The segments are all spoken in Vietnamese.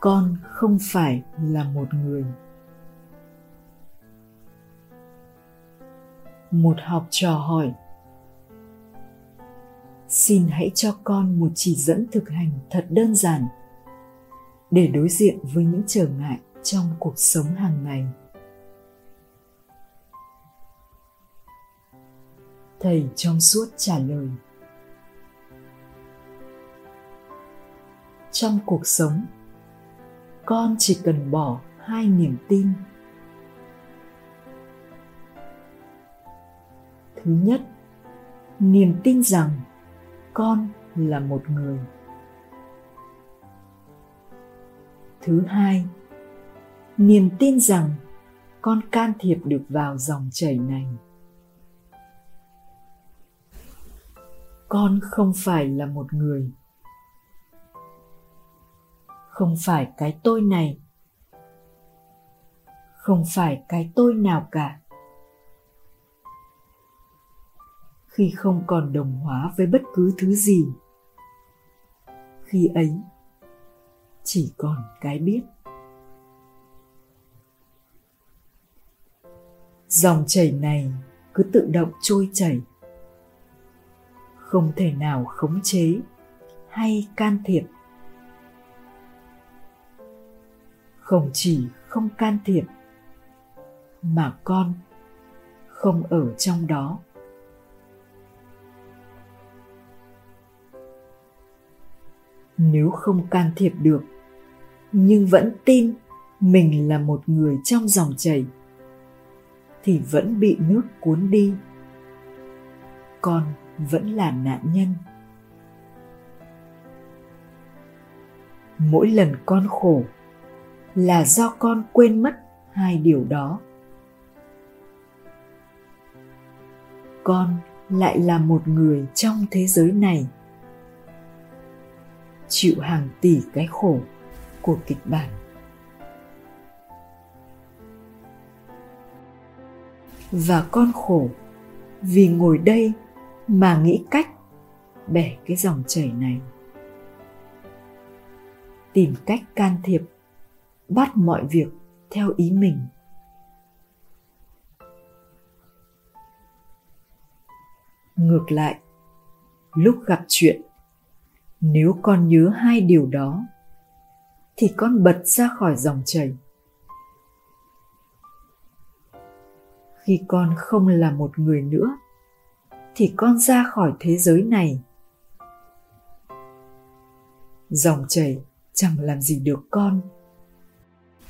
con không phải là một người. Một học trò hỏi, xin hãy cho con một chỉ dẫn thực hành thật đơn giản để đối diện với những trở ngại trong cuộc sống hàng ngày. Thầy trong suốt trả lời, trong cuộc sống con chỉ cần bỏ hai niềm tin. Thứ nhất, niềm tin rằng con là một người. Thứ hai, niềm tin rằng con can thiệp được vào dòng chảy này. Con không phải là một người không phải cái tôi này. Không phải cái tôi nào cả. Khi không còn đồng hóa với bất cứ thứ gì, khi ấy chỉ còn cái biết. Dòng chảy này cứ tự động trôi chảy, không thể nào khống chế hay can thiệp. Không chỉ không can thiệp, mà con không ở trong đó. Nếu không can thiệp được, nhưng vẫn tin mình là một người trong dòng chảy, thì vẫn bị nước cuốn đi. Con vẫn là nạn nhân. Mỗi lần con khổ là do con quên mất hai điều đó. Con lại là một người trong thế giới này. Chịu hàng tỷ cái khổ của kịch bản. Và con khổ vì ngồi đây mà nghĩ cách bẻ cái dòng chảy này. Tìm cách can thiệp bắt mọi việc theo ý mình. Ngược lại, lúc gặp chuyện, nếu con nhớ hai điều đó, thì con bật ra khỏi dòng chảy. Khi con không là một người nữa, thì con ra khỏi thế giới này. Dòng chảy chẳng làm gì được con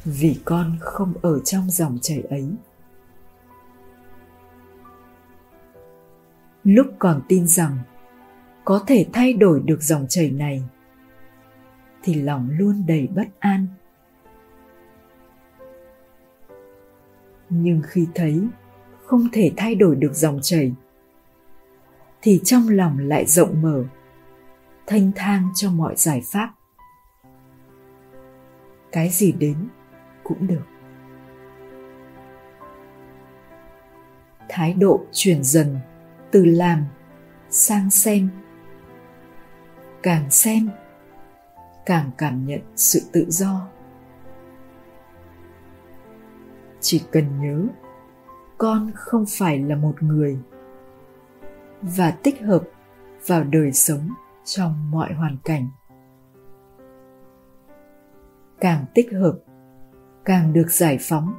vì con không ở trong dòng chảy ấy. Lúc còn tin rằng có thể thay đổi được dòng chảy này, thì lòng luôn đầy bất an. Nhưng khi thấy không thể thay đổi được dòng chảy, thì trong lòng lại rộng mở, thanh thang cho mọi giải pháp. Cái gì đến cũng được. Thái độ chuyển dần, từ làm sang xem. Càng xem, càng cảm nhận sự tự do. Chỉ cần nhớ, con không phải là một người và tích hợp vào đời sống trong mọi hoàn cảnh. Càng tích hợp càng được giải phóng.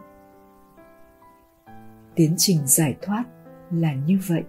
Tiến trình giải thoát là như vậy.